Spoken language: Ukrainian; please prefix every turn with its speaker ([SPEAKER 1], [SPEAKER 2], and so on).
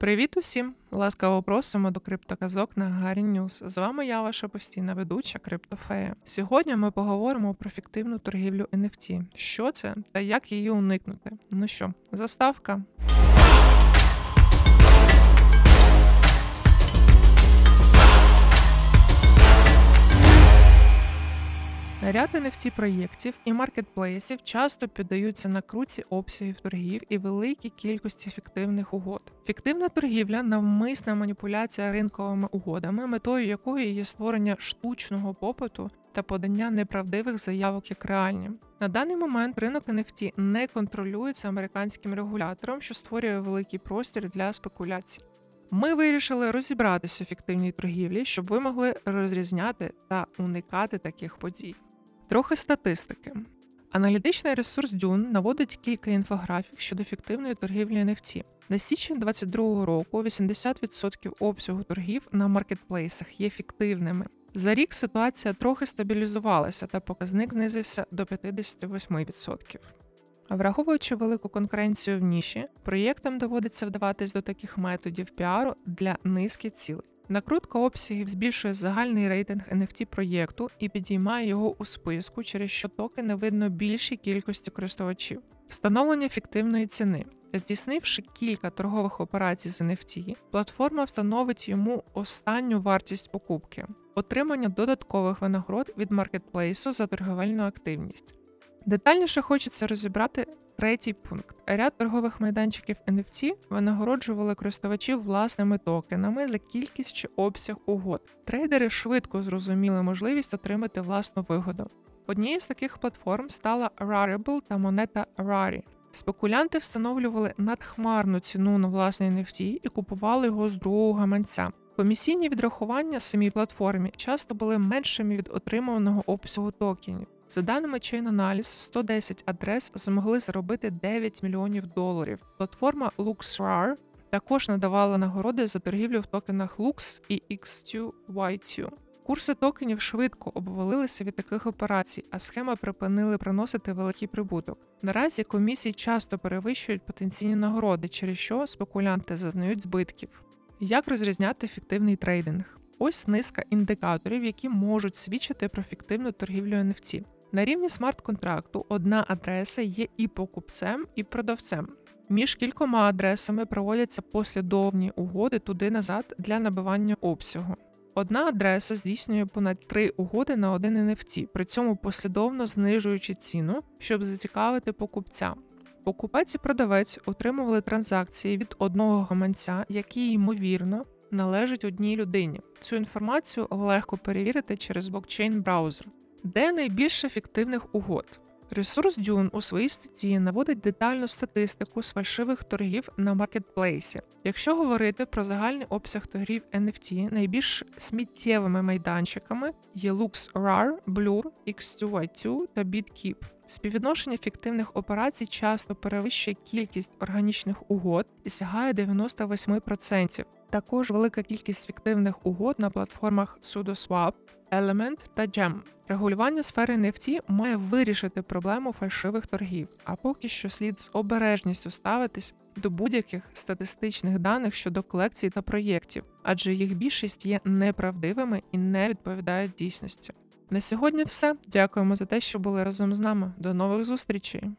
[SPEAKER 1] Привіт усім! Ласкаво просимо до криптоказок на Gagarin News. З вами я, ваша постійна ведуча Криптофея. Сьогодні ми поговоримо про фіктивну торгівлю NFT. Що це та як її уникнути? Ну що, заставка? Ряд NFT проєктів і маркетплейсів часто піддаються накруті обсягів торгів і великій кількості фіктивних угод. Фіктивна торгівля навмисна маніпуляція ринковими угодами, метою якої є створення штучного попиту та подання неправдивих заявок як реальні. На даний момент ринок NFT не контролюється американським регулятором, що створює великий простір для спекуляцій. Ми вирішили розібратися у фіктивній торгівлі, щоб ви могли розрізняти та уникати таких подій. Трохи статистики. Аналітичний ресурс Dune наводить кілька інфографік щодо фіктивної торгівлі NFT. На січень 2022 року 80% обсягу торгів на маркетплейсах є фіктивними. За рік ситуація трохи стабілізувалася та показник знизився до 58%. Враховуючи велику конкуренцію в ніші, проєктам доводиться вдаватись до таких методів піару для низки цілей. Накрутка обсягів збільшує загальний рейтинг NFT проєкту і підіймає його у списку, через що токени видно більшій кількості користувачів. Встановлення фіктивної ціни. Здійснивши кілька торгових операцій з NFT, платформа встановить йому останню вартість покупки, отримання додаткових винагород від маркетплейсу за торговельну активність. Детальніше хочеться розібрати Третій пункт. Ряд торгових майданчиків NFT винагороджували користувачів власними токенами за кількість чи обсяг угод. Трейдери швидко зрозуміли можливість отримати власну вигоду. Однією з таких платформ стала Rarible та монета Rari. Спекулянти встановлювали надхмарну ціну на власний NFT і купували його з другого гаманця. Комісійні відрахування самій платформі часто були меншими від отримуваного обсягу токенів. За даними Chain 110 адрес змогли заробити 9 мільйонів доларів. Платформа LuxRare також надавала нагороди за торгівлю в токенах Lux і X2Y2. Курси токенів швидко обвалилися від таких операцій, а схеми припинили приносити великий прибуток. Наразі комісії часто перевищують потенційні нагороди, через що спекулянти зазнають збитків. Як розрізняти ефективний трейдинг? Ось низка індикаторів, які можуть свідчити про фіктивну торгівлю NFT. На рівні смарт-контракту одна адреса є і покупцем, і продавцем. Між кількома адресами проводяться послідовні угоди туди-назад для набивання обсягу. Одна адреса здійснює понад три угоди на один NFT, при цьому послідовно знижуючи ціну, щоб зацікавити покупця. Покупець і продавець отримували транзакції від одного гаманця, який, ймовірно, належить одній людині. Цю інформацію легко перевірити через блокчейн браузер. Де найбільше фіктивних угод? Ресурс Dune у своїй статті наводить детальну статистику з фальшивих торгів на маркетплейсі. Якщо говорити про загальний обсяг торгів NFT, найбільш сміттєвими майданчиками є LuxRare, Blur, X2Y2 та BitKeep. Співвідношення фіктивних операцій часто перевищує кількість органічних угод і сягає 98%. Також велика кількість фіктивних угод на платформах SudoSwap, Element та Gem. Регулювання сфери NFT має вирішити проблему фальшивих торгів, а поки що слід з обережністю ставитись до будь-яких статистичних даних щодо колекцій та проєктів, адже їх більшість є неправдивими і не відповідають дійсності. На сьогодні все. Дякуємо за те, що були разом з нами. До нових зустрічей!